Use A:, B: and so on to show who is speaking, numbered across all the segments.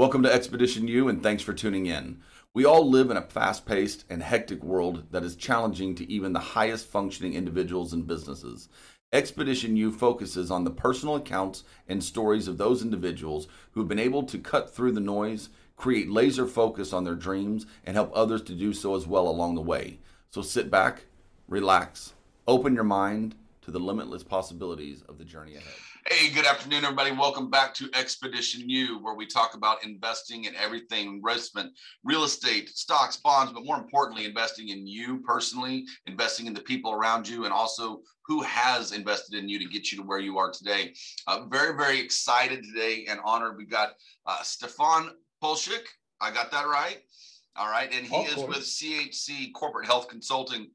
A: Welcome to Expedition You and thanks for tuning in. We all live in a fast paced and hectic world that is challenging to even the highest functioning individuals and businesses. Expedition You focuses on the personal accounts and stories of those individuals who have been able to cut through the noise, create laser focus on their dreams, and help others to do so as well along the way. So sit back, relax, open your mind to the limitless possibilities of the journey ahead. Hey, good afternoon, everybody. Welcome back to Expedition You, where we talk about investing in everything investment, real estate, stocks, bonds, but more importantly, investing in you personally, investing in the people around you, and also who has invested in you to get you to where you are today. Uh, very, very excited today and honored. We've got uh, Stephan Poschik. I got that right. All right. And he is with CHC Corporate Health Consulting.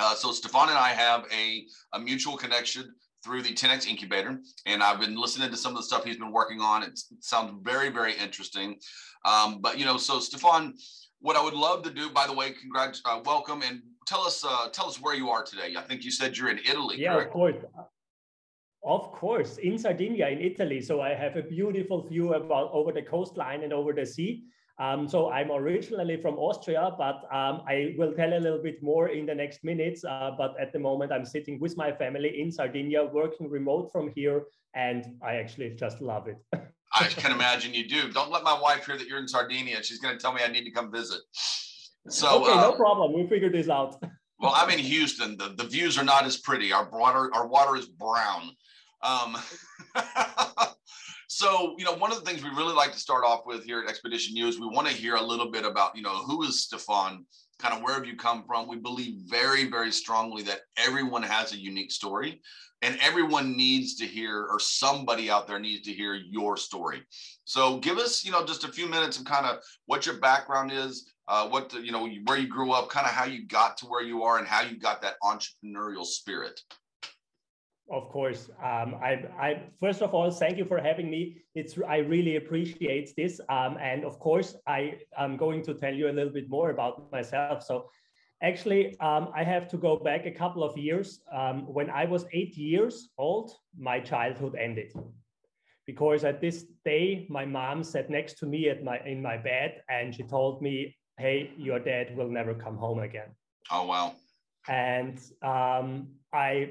A: Uh, so Stephan and I have a, a mutual connection through the 10x incubator and i've been listening to some of the stuff he's been working on. It sounds very very interesting. Um, but you know so stephan what i would love to do by the way congrats uh, welcome and tell us uh, tell us where you are today. I think you said you're in italy
B: yeah correct? of course. Of course. In sardinia in italy. So i have a beautiful view about over the coastline and over the sea um, so I'm originally from Austria, but um, I will tell a little bit more in the next minutes. Uh, but at the moment, I'm sitting with my family in Sardinia, working remote from here, and I actually just love it.
A: I can imagine you do. Don't let my wife hear that you're in Sardinia. She's going to tell me I need to come visit.
B: So okay, uh, no problem. We figured this out.
A: well, I'm in Houston. The, the views are not as pretty. Our water our water is brown. Um, So, you know, one of the things we really like to start off with here at Expedition You is we want to hear a little bit about, you know, who is Stephan? Kind of where have you come from? We believe very, very strongly that everyone has a unique story and everyone needs to hear, or somebody out there needs to hear your story. So give us, you know, just a few minutes of kind of what your background is, uh, what, the, you know, where you grew up, kind of how you got to where you are and how you got that entrepreneurial spirit.
B: Of course. Um, I, I, first of all, thank you for having me. It's I really appreciate this. Um, and of course, I am going to tell you a little bit more about myself. So, actually, um, I have to go back a couple of years. Um, when I was eight years old, my childhood ended because at this day, my mom sat next to me at my in my bed, and she told me, "Hey, your dad will never come home again."
A: Oh wow!
B: And um, I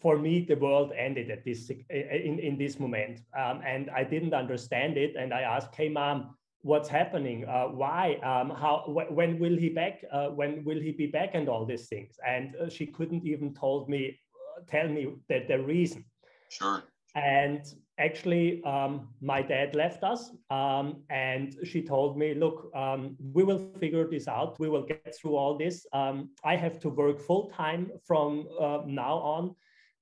B: for me, the world ended at this in, in this moment, um, and I didn't understand it. And I asked, "Hey, mom, what's happening? Uh, why? Um, how? Wh- when will he back? Uh, when will he be back? And all these things." And uh, she couldn't even told me, uh, tell me that the reason.
A: Sure.
B: And actually, um, my dad left us, um, and she told me, "Look, um, we will figure this out. We will get through all this. Um, I have to work full time from uh, now on."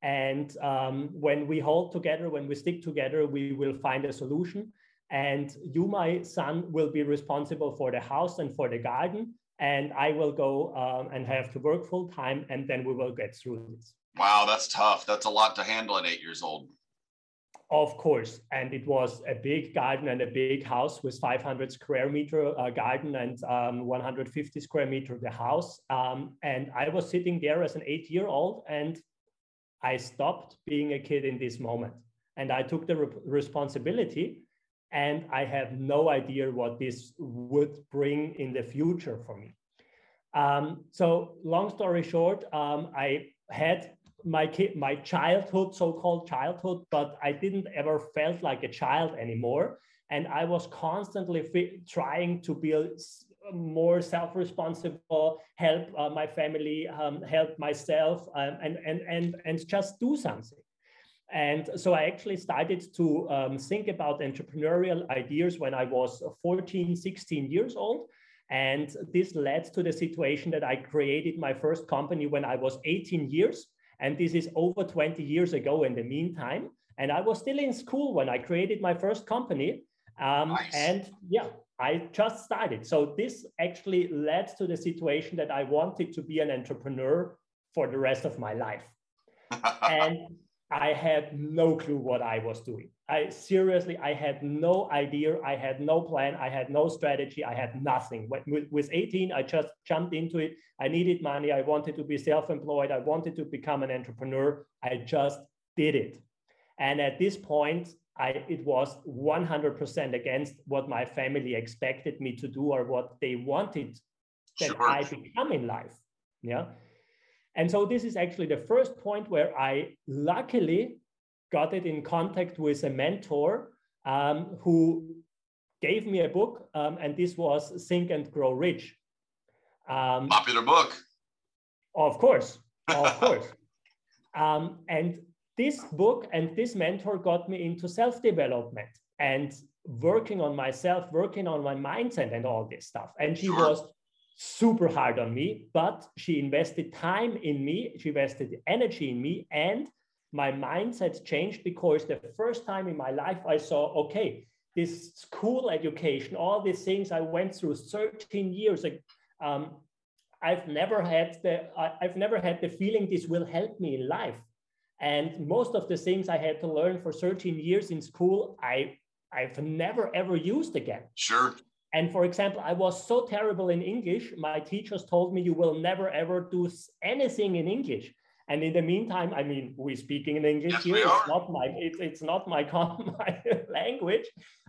B: And um, when we hold together, when we stick together, we will find a solution. And you, my son, will be responsible for the house and for the garden. And I will go um, and have to work full time. And then we will get through this.
A: Wow, that's tough. That's a lot to handle at eight years old.
B: Of course. And it was a big garden and a big house with 500 square meter uh, garden and um, 150 square meter the house. Um, and I was sitting there as an eight year old and I stopped being a kid in this moment and I took the re- responsibility. And I have no idea what this would bring in the future for me. Um, so, long story short, um, I had my kid, my childhood, so-called childhood, but I didn't ever felt like a child anymore, and I was constantly fi- trying to build more self-responsible, help uh, my family, um, help myself, um, and, and, and, and just do something. And so I actually started to um, think about entrepreneurial ideas when I was 14, 16 years old. And this led to the situation that I created my first company when I was 18 years. And this is over 20 years ago in the meantime. And I was still in school when I created my first company. Um, nice. And yeah, I just started. So this actually led to the situation that I wanted to be an entrepreneur for the rest of my life. and I had no clue what I was doing. I seriously, I had no idea. I had no plan. I had no strategy. I had nothing. With, with 18, I just jumped into it. I needed money. I wanted to be self employed. I wanted to become an entrepreneur. I just did it. And at this point, I, it was 100% against what my family expected me to do or what they wanted that sure. I become in life. Yeah. And so this is actually the first point where I luckily got it in contact with a mentor um, who gave me a book, um, and this was Think and Grow Rich.
A: Um, Popular book.
B: Of course, of course. Um, and this book and this mentor got me into self development and working on myself, working on my mindset and all this stuff. And she was super hard on me, but she invested time in me, she invested energy in me, and my mindset changed because the first time in my life I saw, okay, this school education, all these things I went through 13 years. Um, I've never had the I've never had the feeling this will help me in life. And most of the things I had to learn for 13 years in school, I I've never ever used again.
A: Sure.
B: And for example, I was so terrible in English. My teachers told me you will never ever do anything in English. And in the meantime, I mean, we're speaking in English yes, here. It's not my it, it's not my, my language.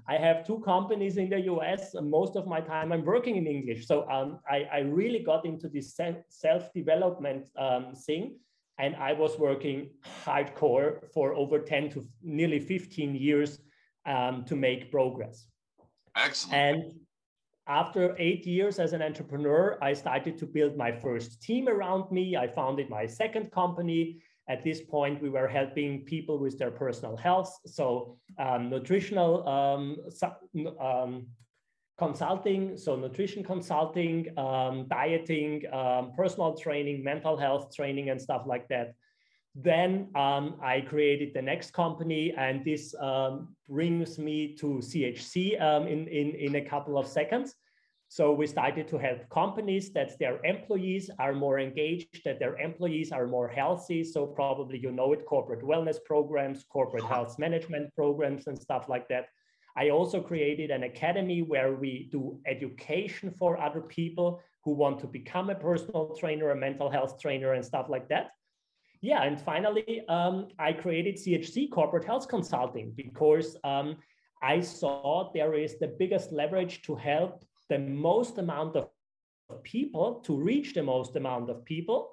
B: I have two companies in the US. Most of my time I'm working in English. So um, I, I really got into this self development um, thing. And I was working hardcore for over 10 to nearly 15 years um, to make progress.
A: Excellent.
B: And after eight years as an entrepreneur, I started to build my first team around me. I founded my second company. At this point, we were helping people with their personal health. So, um, nutritional um, um, consulting, so nutrition consulting, um, dieting, um, personal training, mental health training, and stuff like that. Then um, I created the next company, and this um, brings me to CHC um, in, in, in a couple of seconds. So we started to help companies that their employees are more engaged, that their employees are more healthy. So probably you know it, corporate wellness programs, corporate health management programs, and stuff like that. I also created an academy where we do education for other people who want to become a personal trainer, a mental health trainer, and stuff like that. Yeah, and finally, um, I created CHC Corporate Health Consulting because um, I saw there is the biggest leverage to help the most amount of people to reach the most amount of people.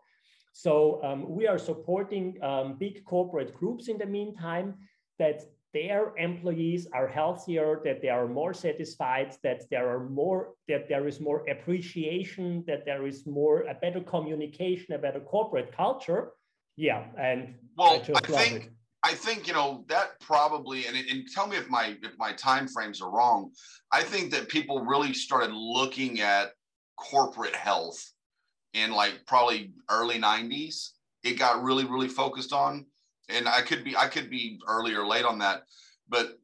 B: So um, we are supporting um, big corporate groups in the meantime that their employees are healthier, that they are more satisfied, that there are more, that there is more appreciation, that there is more a better communication, a better corporate culture. Yeah, and
A: well, I just I love think, it. I think you know that probably, and, and tell me if my if my time frames are wrong. I think that people really started looking at corporate health in like probably early '90s. It got really really focused on and I could be I could be early or late on that, but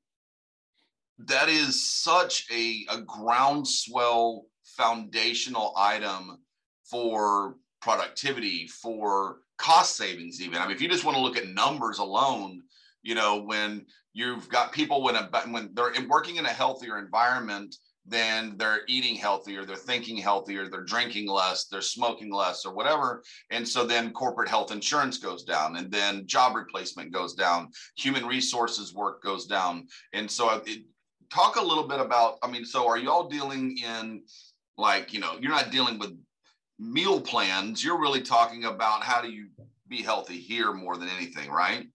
A: that is such a, a groundswell foundational item for productivity, for cost savings, even. I mean, if you just want to look at numbers alone, you know, when you've got people when a, when they're working in a healthier environment, then they're eating healthier, they're thinking healthier, they're drinking less, they're smoking less, or whatever. And so then corporate health insurance goes down, and then job replacement goes down, human resources work goes down. And so it, talk a little bit about, I mean, so are you all dealing in like, you know, you're not dealing with meal plans, you're really talking about how do you be healthy here more than anything, right?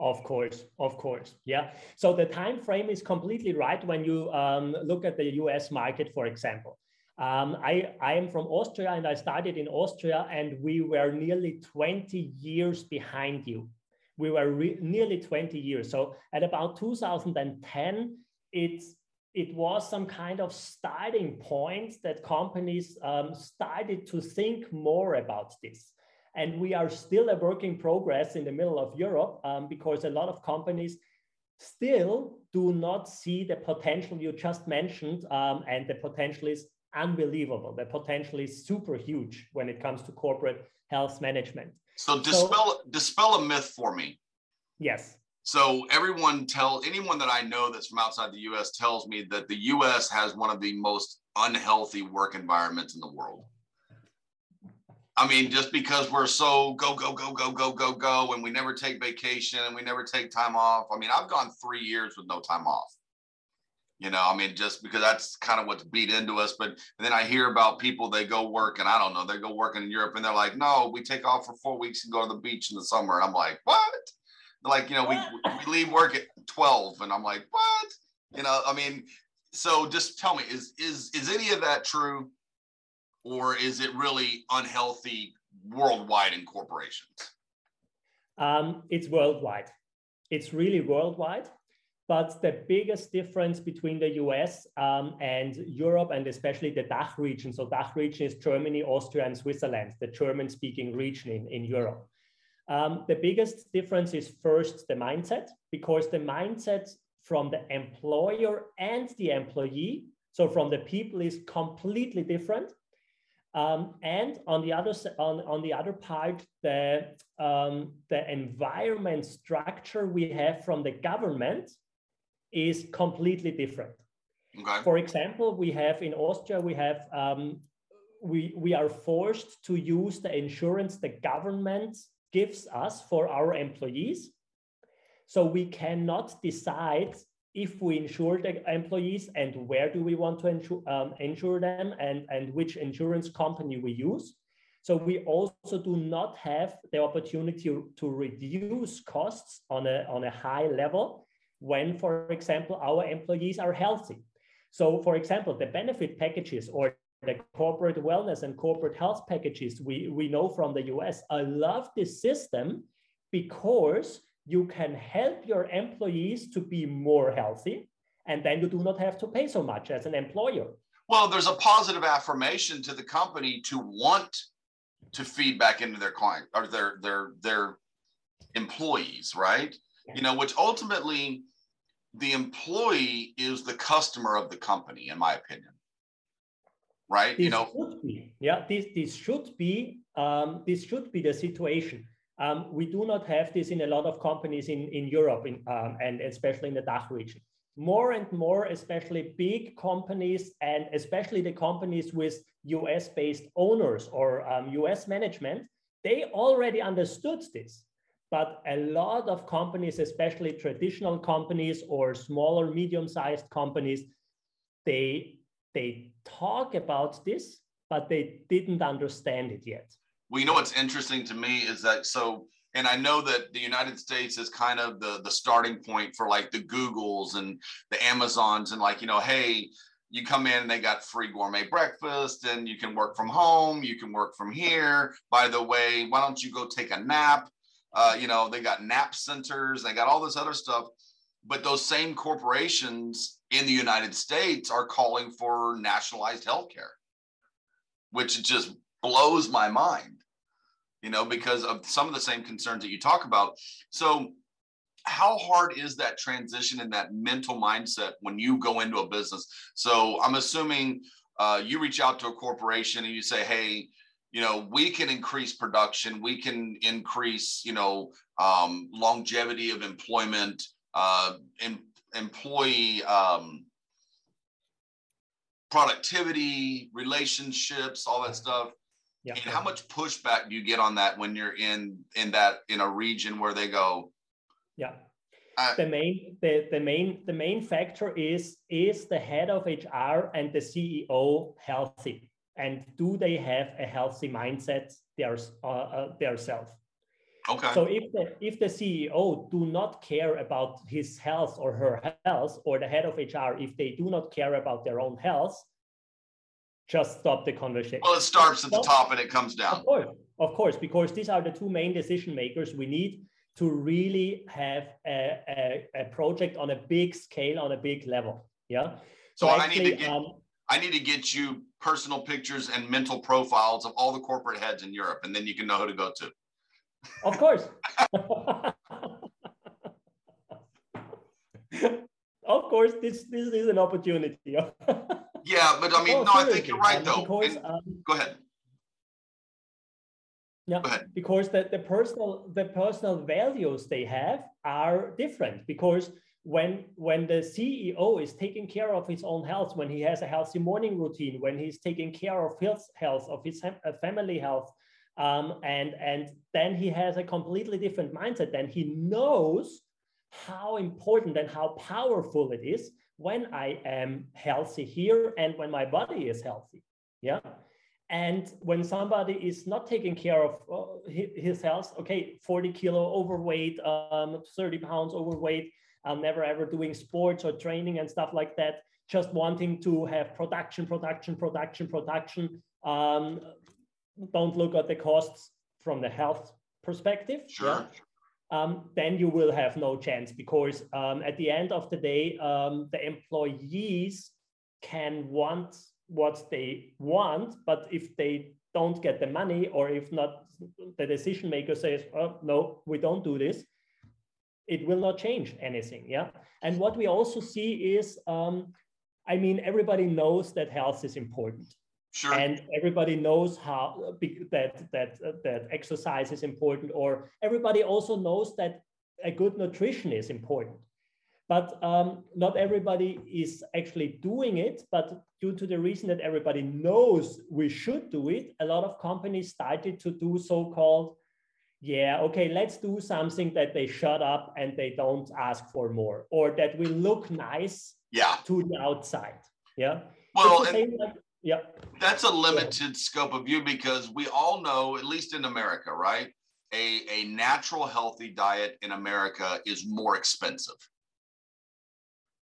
B: Of course, of course, yeah. So the time frame is completely right when you um, look at the U.S. market, for example. Um, I, I am from Austria and I started in Austria, and we were nearly 20 years behind you. We were re- nearly 20 years. So at about 2010, it's it was some kind of starting point that companies um, started to think more about this. And we are still a work in progress in the middle of Europe um, because a lot of companies still do not see the potential you just mentioned. Um, and the potential is unbelievable. The potential is super huge when it comes to corporate health management.
A: So dispel, so, dispel a myth for me.
B: Yes.
A: So everyone tell anyone that I know that's from outside the US tells me that the US has one of the most unhealthy work environments in the world. I mean, just because we're so go, go, go, go, go, go, go, and we never take vacation and we never take time off. I mean, I've gone three years with no time off. You know, I mean, just because that's kind of what's beat into us. But then I hear about people, they go work, and I don't know, they go working in Europe and they're like, no, we take off for four weeks and go to the beach in the summer. And I'm like, what? They're like, you know, we, we leave work at 12. And I'm like, what? You know, I mean, so just tell me, is is is any of that true? Or is it really unhealthy worldwide in corporations?
B: Um, it's worldwide. It's really worldwide. But the biggest difference between the US um, and Europe, and especially the DACH region, so DACH region is Germany, Austria, and Switzerland, the German speaking region in, in Europe. Um, the biggest difference is first the mindset, because the mindset from the employer and the employee, so from the people, is completely different. Um, and on the other on, on the other part, the um, the environment structure we have from the government is completely different. Okay. For example, we have in Austria, we have um, we we are forced to use the insurance the government gives us for our employees. So we cannot decide if we insure the employees and where do we want to insure, um, insure them and, and which insurance company we use. So we also do not have the opportunity to, reduce costs on a, on a high level when, for example, our employees are healthy. So, for example, the benefit packages or the corporate wellness and corporate health packages we, we know from the US. I love this system because you can help your employees to be more healthy, and then you do not have to pay so much as an employer.
A: Well, there's a positive affirmation to the company to want to feed back into their client or their their their employees, right? you know, which ultimately the employee is the customer of the company, in my opinion. Right?
B: This
A: you know,
B: yeah, this this should be um, this should be the situation. Um, we do not have this in a lot of companies in, in Europe in, um, and especially in the DACH region. More and more, especially big companies and especially the companies with US based owners or US um, management, they already understood this. But a lot of companies, especially traditional companies or smaller, medium-sized companies, they they talk about this, but they didn't understand it yet.
A: Well, you know what's interesting to me is that so, and I know that the United States is kind of the the starting point for like the Googles and the Amazons, and like you know, hey, you come in and they got free gourmet breakfast and you can work from home you can work from here. By the way why don't you go take a nap? Uh, you know, they got nap centers, they got all this other stuff. But those same corporations in the United States are calling for nationalized healthcare, which just blows my mind, you know, because of some of the same concerns that you talk about. So, how hard is that transition in that mental mindset when you go into a business? So, I'm assuming uh, you reach out to a corporation and you say, hey, you know we can increase production we can increase you know um, longevity of employment uh, em- employee um, productivity relationships all that stuff yeah. and how much pushback do you get on that when you're in in that in a region where they go?
B: Yeah. The main the, the main the main factor is is the head of hr and the ceo healthy? And do they have a healthy mindset their, uh, uh, their self?
A: Okay.
B: So if the if the ceo do not care about his health or her health or the head of hr if they do not care about their own health just stop the conversation
A: well it starts at the top and it comes down
B: of course of course because these are the two main decision makers we need to really have a, a, a project on a big scale on a big level yeah
A: so, so actually, I need to get, um, I need to get you personal pictures and mental profiles of all the corporate heads in Europe, and then you can know who to go to.
B: Of course. of course, this this is an opportunity.
A: yeah, but I mean, oh, no, I think you're right though. Because, and, um, go ahead.
B: Yeah, because the, the personal the personal values they have are different because when when the ceo is taking care of his own health when he has a healthy morning routine when he's taking care of his health of his family health Um, and, and then he has a completely different mindset. Then he knows how important and how powerful it is when I am healthy here and when my body is healthy. Yeah. And when somebody is not taking care of uh, his health, okay, 40 kilo overweight, um, 30 pounds overweight, I'm never ever doing sports or training and stuff like that, just wanting to have production, production, production, production. Um, don't look at the costs from the health perspective.
A: Sure. Yeah?
B: Um, then you will have no chance because um, at the end of the day, um, the employees can want what they want, but if they don't get the money or if not the decision maker says, oh, no, we don't do this, it will not change anything. Yeah. And what we also see is, um, I mean, everybody knows that health is important.
A: Sure.
B: And everybody knows how that that that exercise is important, or everybody also knows that a good nutrition is important. But um, not everybody is actually doing it. But due to the reason that everybody knows we should do it, a lot of companies started to do so-called, yeah, okay, let's do something that they shut up and they don't ask for more, or that will look nice
A: yeah.
B: to the outside. Yeah.
A: Well, like, yeah. That's a limited yeah. scope of view because we all know, at least in America, right? A, a natural healthy diet in America is more expensive.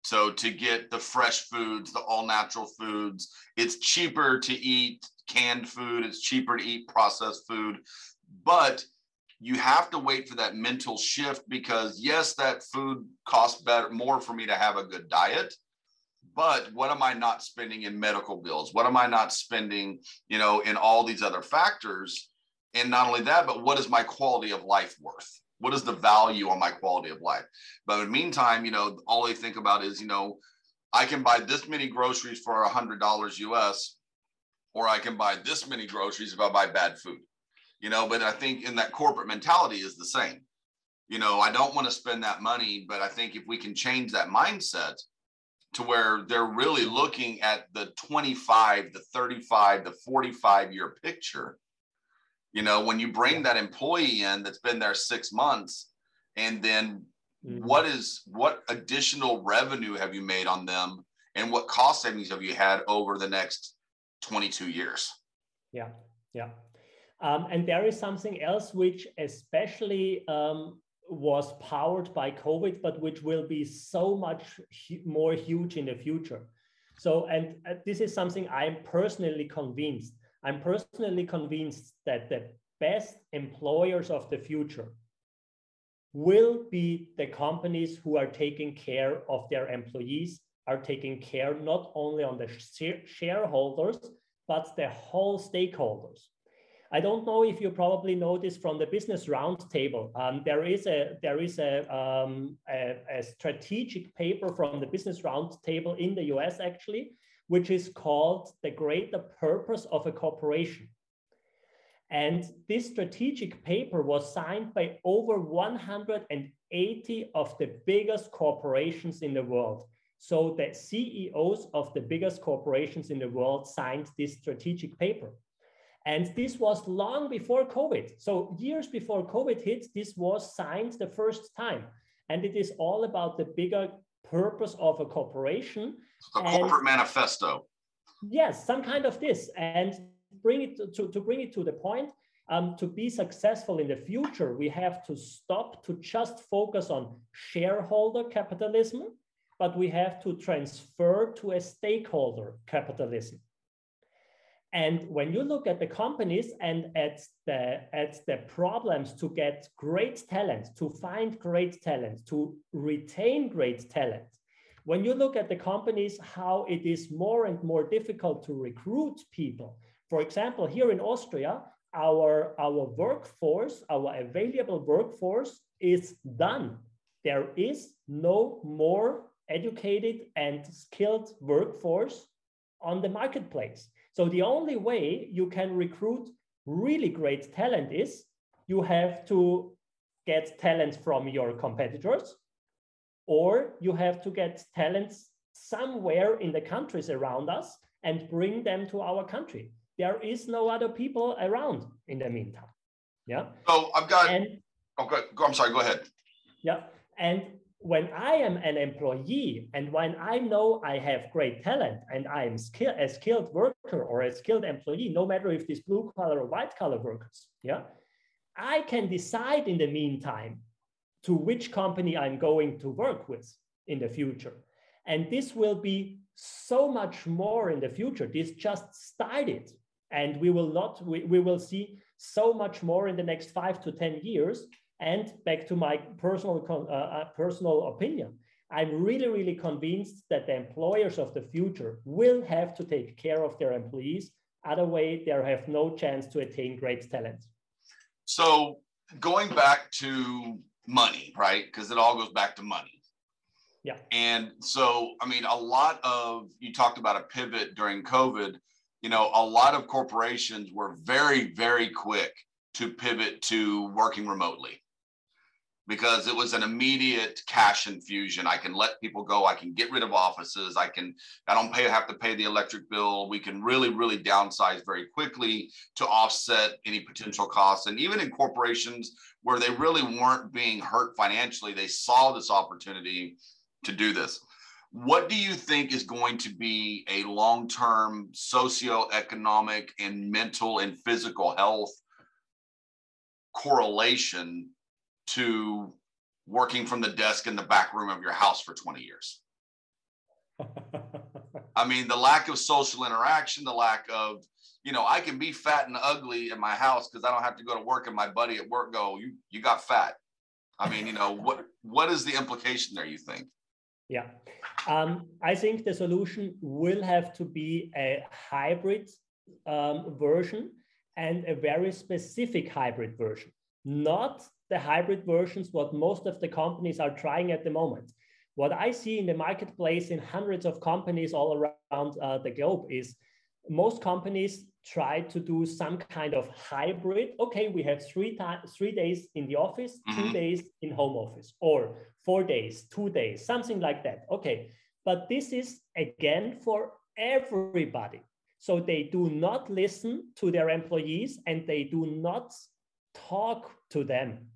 A: So to get the fresh foods, the all natural foods, it's cheaper to eat canned food, it's cheaper to eat processed food. But you have to wait for that mental shift because yes, that food costs better more for me to have a good diet. But what am I not spending in medical bills? What am I not spending, you know, in all these other factors? And not only that, but what is my quality of life worth? what is the value on my quality of life but in the meantime you know all they think about is you know i can buy this many groceries for a hundred dollars us or i can buy this many groceries if i buy bad food you know but i think in that corporate mentality is the same you know i don't want to spend that money but i think if we can change that mindset to where they're really looking at the 25 the 35 the 45 year picture you know, when you bring that employee in that's been there six months, and then mm-hmm. what is what additional revenue have you made on them, and what cost savings have you had over the next 22 years?
B: Yeah, yeah. Um, and there is something else which especially um, was powered by COVID, but which will be so much hu- more huge in the future. So, and uh, this is something I'm personally convinced I'm personally convinced that the best employers of the future will be the companies who are taking care of their employees, are taking care not only on the shareholders, but the whole stakeholders. I don't know if you probably know this from the business roundtable. Um, there is a there is a, um, a, a strategic paper from the business roundtable in the US actually, which is called the greater purpose of a corporation. And this strategic paper was signed by over 180 of the biggest corporations in the world. So the CEOs of the biggest corporations in the world signed this strategic paper. And this was long before COVID. So years before COVID hit, this was signed the first time. And it is all about the bigger purpose of a corporation.
A: A corporate manifesto.
B: Yes, some kind of this. And bring it to, to, to bring it to the point, um, to be successful in the future, we have to stop to just focus on shareholder capitalism, but we have to transfer to a stakeholder capitalism. And when you look at the companies and at the, at the problems to get great talent, to find great talent, to retain great talent, when you look at the companies, how it is more and more difficult to recruit people. For example, here in Austria, our, our workforce, our available workforce is done. There is no more educated and skilled workforce on the marketplace. So the only way you can recruit really great talent is you have to get talent from your competitors or you have to get talents somewhere in the countries around us and bring them to our country. there is no other people around in the meantime. Yeah.
A: So I've got. And, oh, go, go, I'm sorry. Go ahead.
B: Yeah. And when I am an employee and when I know I have great talent and I am skill, a skilled worker or a skilled employee, no matter if this blue collar or white collar workers, yeah, I can decide in the meantime to which company I'm going to work with in the future. And this will be so much more in the future. This just started and we will not, we, we will see so much more in the next five to 10 years and back to my personal, uh, uh, personal opinion, I'm really, really convinced that the employers of the future will have to take care of their employees. Otherwise, they have no chance to attain great talent.
A: So, going back to money, right? Because it all goes back to money.
B: Yeah.
A: And so, I mean, a lot of you talked about a pivot during COVID. You know, a lot of corporations were very, very quick to pivot to working remotely because it was an immediate cash infusion. I can let people go. I can get rid of offices. I can, I don't pay, have to pay the electric bill. We can really, really downsize very quickly to offset any potential costs. And even in corporations where they really weren't being hurt financially, they saw this opportunity to do this. What do you think is going to be a long term socioeconomic and mental and physical health correlation to working from the desk in the back room of your house for 20 years. I mean, the lack of social interaction, the lack of, you know, I can be fat and ugly in my house because I don't have to go to work and my buddy at work go, you you got fat. I mean, you know, what what is the implication there, you think?
B: Yeah. Um, I think the solution will have to be a hybrid um, version and a very specific hybrid version, not the hybrid versions, what most of the companies are trying at the moment. What I see in the marketplace in hundreds of companies all around uh, the globe is most companies try to do some kind of hybrid. Okay, we have three three days in the office, mm-hmm. two days in home office, or four days, two days, something like that. Okay, but this is again for everybody. So they do not listen to their employees and they do not talk to them.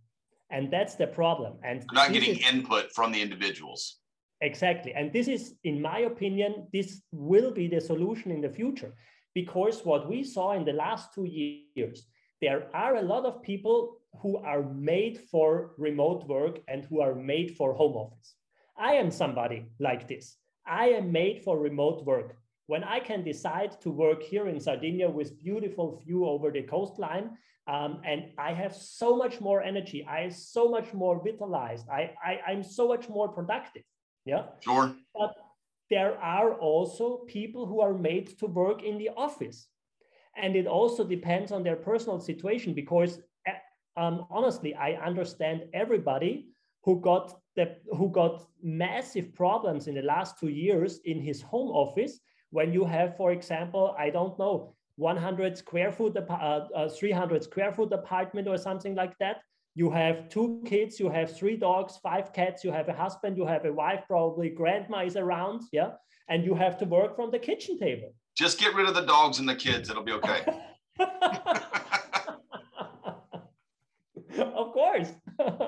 B: And that's the problem. And
A: not getting is, input from the individuals.
B: Exactly. And this is, in my opinion, this will be the solution in the future. Because what we saw in the last two years, there are a lot of people who are made for remote work and who are made for home office. I am somebody like this. I am made for remote work. When I can decide to work here in Sardinia with beautiful view over the coastline, um, and I have so much more energy. I so much more vitalized. I, I, I'm so much more productive. Yeah.
A: Sure.
B: But there are also people who are made to work in the office. And it also depends on their personal situation because eh, um, honestly, I understand everybody who got the, who got massive problems in the last two years in his home office when you have, for example, I don't know, 100 square foot, uh, uh, 300 square foot apartment or something like that. You have two kids, you have three dogs, five cats, you have a husband, you have a wife, probably grandma is around, yeah, and you have to work from the kitchen table.
A: Just get rid of the dogs and the kids, it'll be okay.
B: of course.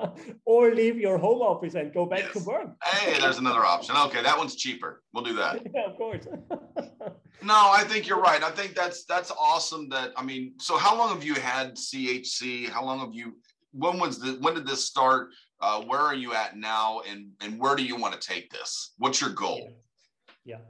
B: or leave your home office and go back yes. to work.
A: hey, there's another option. Okay, that one's cheaper. We'll do that.
B: Yeah, of course.
A: no, I think you're right. I think that's that's awesome. That I mean, so how long have you had CHC? How long have you? When was the? When did this start? Uh, where are you at now, and and where do you want to take this? What's your goal?
B: yeah. yeah.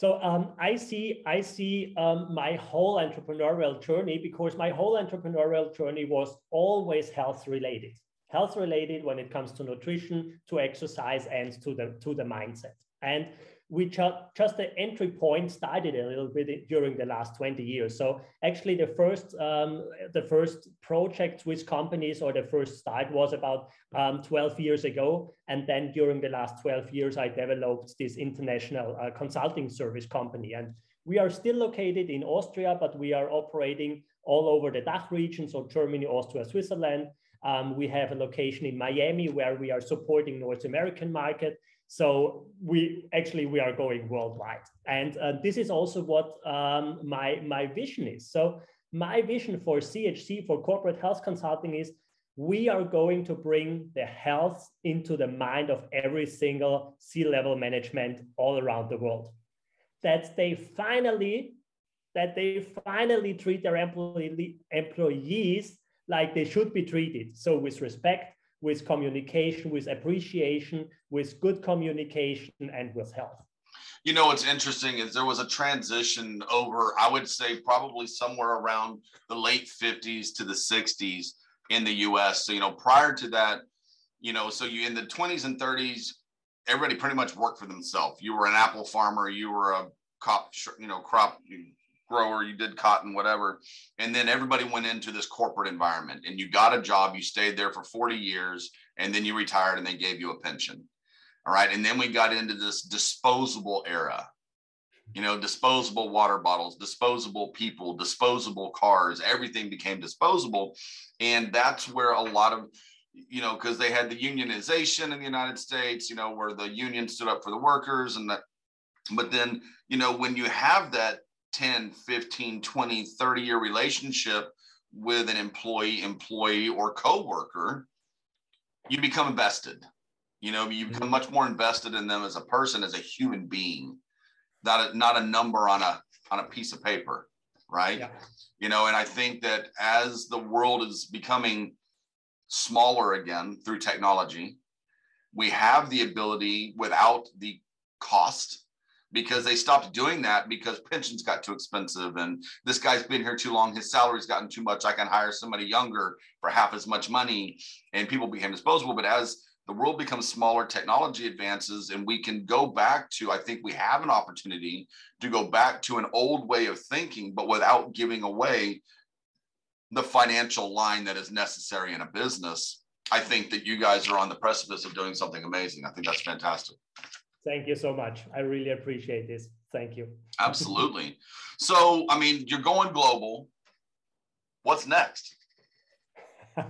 B: So um, I see, I see um, my whole entrepreneurial journey because my whole entrepreneurial journey was always health related, health related when it comes to nutrition, to exercise, and to the to the mindset. And we just, just the entry point started a little bit during the last 20 years. So actually the first, um, the first project with companies or the first start was about um, 12 years ago. And then during the last 12 years, I developed this international uh, consulting service company. And we are still located in Austria, but we are operating all over the DACH region. So Germany, Austria, Switzerland. Um, we have a location in Miami where we are supporting North American market So we actually we are going worldwide, and uh, this is also what um, my my vision is. So my vision for CHC for corporate health consulting is we are going to bring the health into the mind of every single C-level management all around the world. That they finally that they finally treat their employee, employees like they should be treated. So with respect, with communication, with appreciation, with good communication, and with health.
A: You know, what's interesting is there was a transition over, I would say, probably somewhere around the late 50s to the 60s in the US. So, you know, prior to that, you know, so you in the 20s and 30s, everybody pretty much worked for themselves. You were an apple farmer, you were a crop, you know, crop grower, you did cotton, whatever. And then everybody went into this corporate environment and you got a job, you stayed there for 40 years, and then you retired and they gave you a pension. All right. And then we got into this disposable era. You know, disposable water bottles, disposable people, disposable cars, everything became disposable. And that's where a lot of, you know, because they had the unionization in the United States, you know, where the union stood up for the workers and that. But then, you know, when you have that 10, 15, 20, 30 year relationship with an employee, employee, or coworker, you become invested. You know, you become mm-hmm. much more invested in them as a person, as a human being, not a, not a number on a on a piece of paper, right? Yeah. You know, and I think that as the world is becoming smaller again through technology, we have the ability without the cost because they stopped doing that because pensions got too expensive and this guy's been here too long his salary's gotten too much i can hire somebody younger for half as much money and people became disposable. But as the world becomes smaller technology advances and we can go back to i think we have an opportunity to go back to an old way of thinking but without giving away the financial line that is necessary in a business i think that you guys are on the precipice of doing something amazing. I think that's fantastic
B: Thank you so much. I really appreciate this. Thank you.
A: Absolutely. So, I mean, you're going global. What's next?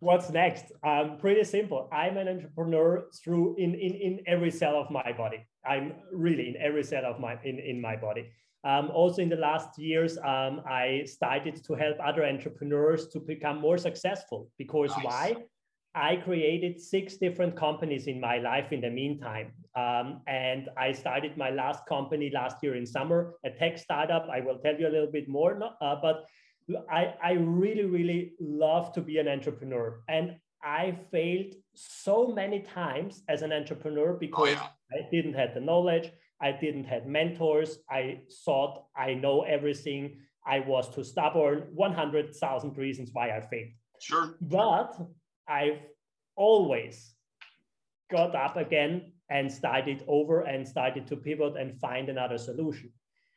B: What's next? Um, pretty simple. I'm an entrepreneur through in, in, in every cell of my body. I'm really in every cell of my in, in my body. Um, also, in the last years, um, I started to help other entrepreneurs to become more successful. Because nice. why? I created six different companies in my life in the meantime. Um, and I started my last company last year in summer, a tech startup. I will tell you a little bit more, uh, but I, I really, really love to be an entrepreneur. And I failed so many times as an entrepreneur because oh, yeah. I didn't have the knowledge. I didn't have mentors. I thought I know everything. I was too stubborn. 100,000 reasons why I failed.
A: Sure.
B: But I've always got up again and started over and started to pivot and find another solution.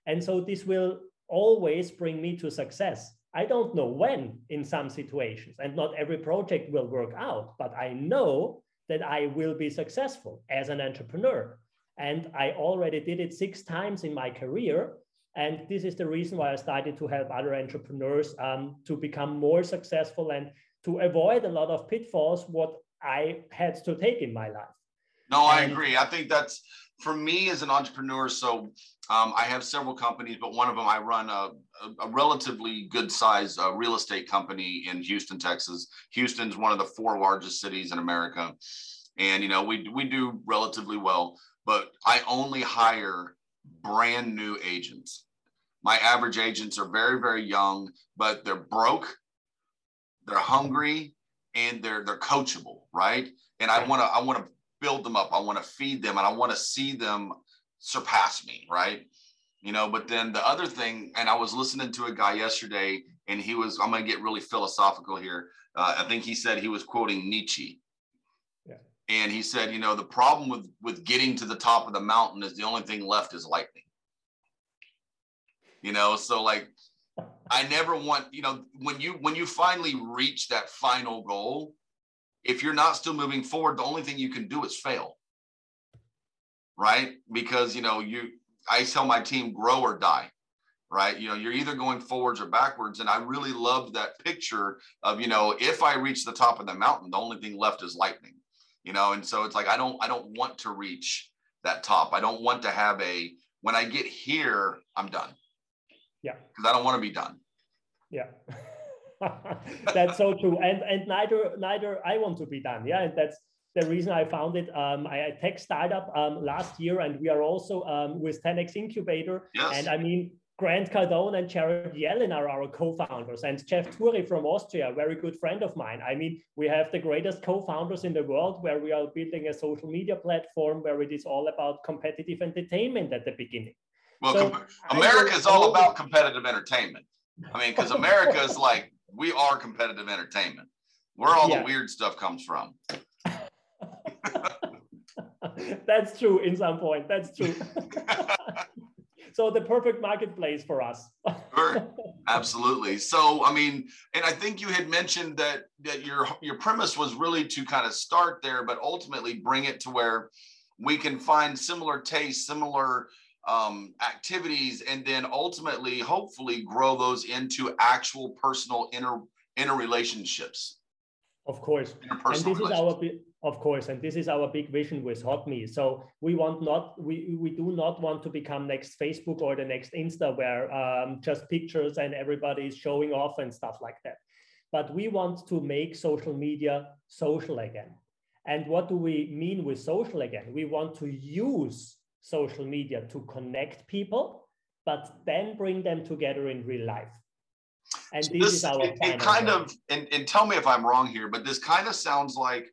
B: And so this will always bring me to success. I don't know when in some situations, and not every project will work out, but I know that I will be successful as an entrepreneur. And I already did it six times in my career. And this is the reason why I started to help other entrepreneurs um, to become more successful and to avoid a lot of pitfalls what I had to take in my life.
A: No, I agree. I think that's for me as an entrepreneur. So um, I have several companies, but one of them I run a, a relatively good size uh, real estate company in Houston, Texas. Houston's one of the four largest cities in America. And, you know, we, we do relatively well, but I only hire brand new agents. My average agents are very, very young, but they're broke they're hungry and they're they're coachable, right? And I want to I want to build them up. I want to feed them and I want to see them surpass me, right? You know, but then the other thing, and I was listening to a guy yesterday, and he was, I'm going to get really philosophical here. Uh, I think he said he was quoting Nietzsche. Yeah. And he said, you know, the problem with with getting to the top of the mountain is the only thing left is lightning. You know, so like I never want, you know, when you when you finally reach that final goal, if you're not still moving forward, the only thing you can do is fail. Right? Because, you know, you I tell my team grow or die. Right? You know, you're either going forwards or backwards and I really loved that picture of, you know, if I reach the top of the mountain, the only thing left is lightning you know, and so it's like I don't I don't want to reach that top. I don't want to have a when I get here, I'm done.
B: Yeah.
A: Because I don't want to be done.
B: Yeah. that's so true. And and neither neither I want to be done. Yeah. And that's the reason I founded um, a tech startup um, last year, and we are also um, with 10x Incubator.
A: Yes.
B: And I mean, Grant Cardone and Jared Yellen are our co-founders, and Jeff Turi from Austria, a very good friend of mine. I mean, we have the greatest co-founders in the world, where we are building a social media platform where it is all about competitive entertainment at the beginning.
A: Well, so America is all about competitive entertainment. I mean, because America is like we are competitive entertainment. Where all yeah. the weird stuff comes from.
B: That's true in some point. That's true. so the perfect marketplace for us.
A: sure, absolutely. So I mean, and I think you had mentioned that that your your premise was really to kind of start there, but ultimately bring it to where we can find similar tastes, similar um, activities, and then ultimately, hopefully, grow those into actual personal inner inner relationships.
B: Of course, and this is our of course, and this is our big vision with HotMe. So we want not we we do not want to become next Facebook or the next Insta where um, just pictures and everybody is showing off and stuff like that. But we want to make social media social again. And what do we mean with social again? We want to use social media to connect people, but then bring them together in real life.
A: And this, this is our it, it kind of and, and tell me if I'm wrong here, but this kind of sounds like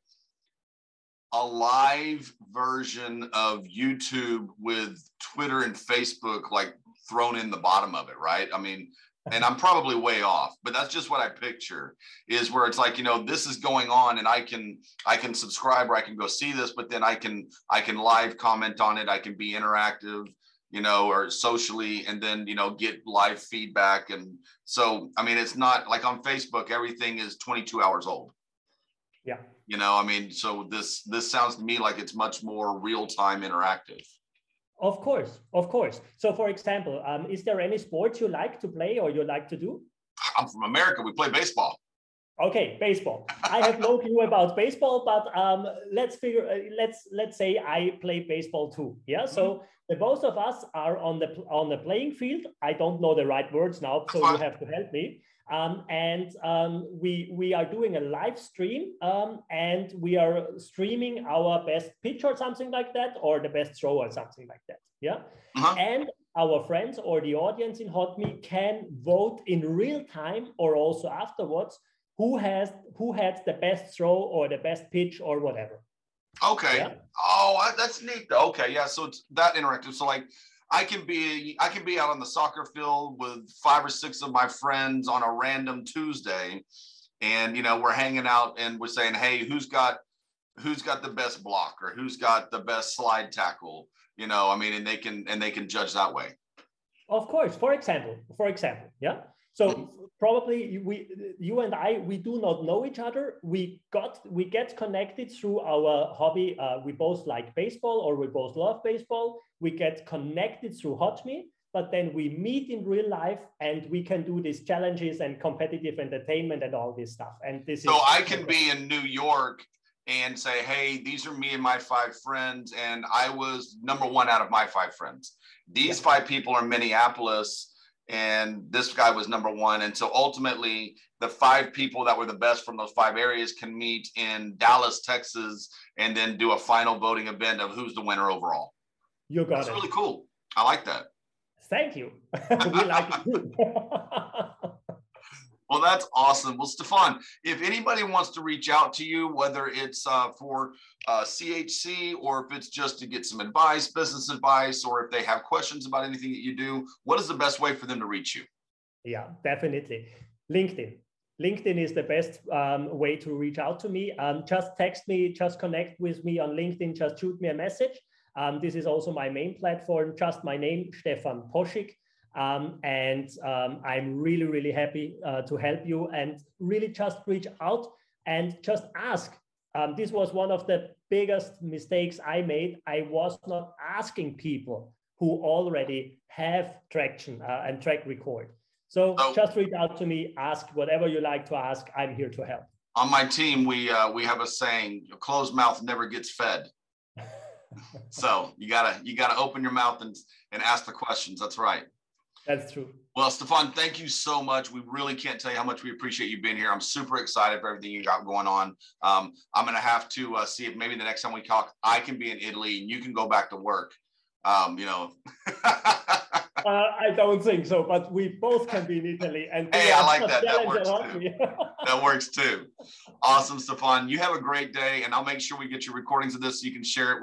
A: a live version of YouTube with Twitter and Facebook like thrown in the bottom of it, right? I mean, and I'm probably way off, but that's just what I picture is where it's like, you know, this is going on and I can I can subscribe or I can go see this, but then I can I can live comment on it, I can be interactive, you know, or socially and then, you know, get live feedback. And so I mean, it's not like on Facebook everything is 22 hours old.
B: Yeah.
A: You know i mean so this this sounds to me like it's much more real-time interactive
B: of course of course. So for example um, is there any sport you like to play or you like to do?
A: I'm from america. We play baseball.
B: Okay baseball. I have no clue about baseball but um, let's figure uh, let's let's say i play baseball too. Yeah so mm-hmm. the both of us are on the on the playing field. I don't know the right words now so you have to help me um, and um, we, we are doing a live stream um, and we are streaming our best pitch or something like that, or the best throw or something like that. Yeah. Uh-huh. And our friends or the audience in HotMe can vote in real time or also afterwards who has who had the best throw or the best pitch or whatever.
A: Okay. Yeah? Oh, that's neat. Okay. Yeah. So it's that interactive. So like I can be I can be out on the soccer field with five or six of my friends on a random Tuesday, and you know we're hanging out and we're saying, hey, who's got who's got the best block or who's got the best slide tackle? You know, I mean, and they can and they can judge that way.
B: Of course. For example, for example, yeah. So mm-hmm. probably we, you and I, we do not know each other. We got, we get connected through our hobby. Uh, we both like baseball, or we both love baseball. We get connected through HotMe, but then we meet in real life, and we can do these challenges and competitive entertainment and all this stuff. And this
A: so is- I can be in New York and say, hey, these are me and my five friends, and I was number one out of my five friends. These yeah. five people are Minneapolis and this guy was number one. And so ultimately, the five people that were the best from those five areas can meet in Dallas, Texas, and then do a final voting event of who's the winner overall.
B: You got
A: That's
B: it.
A: really cool. I like that.
B: Thank you. we like it.
A: Well, that's awesome. Well, Stephan, if anybody wants to reach out to you, whether it's uh, for uh, CHC or if it's just to get some advice, business advice, or if they have questions about anything that you do, what is the best way for them to reach you?
B: Yeah, definitely. LinkedIn. LinkedIn is the best um, way to reach out to me. Um, just text me, just connect with me on LinkedIn, just shoot me a message. Um, this is also my main platform, just my name, Stephan Poschik. Um, and um, I'm really, really happy uh, to help you and really just reach out and just ask. Um, this was one of the biggest mistakes I made. I was not asking people who already have traction uh, and track record. So oh. just reach out to me, ask whatever you like to ask. I'm here to help.
A: On my team, we uh, we have a saying: "A closed mouth never gets fed." so you gotta you gotta open your mouth and and ask the questions. That's right.
B: That's true.
A: Well, Stephan, thank you so much. We really can't tell you how much we appreciate you being here. I'm super excited for everything you got going on. Um, I'm going to have to uh, see if maybe the next time we talk, I can be in Italy and you can go back to work. Um, you know.
B: uh, I don't think so, but we both can be in Italy. And
A: hey, I like that. That works too. that works too. Awesome, Stephan. You have a great day, and I'll make sure we get your recordings of this so you can share it with.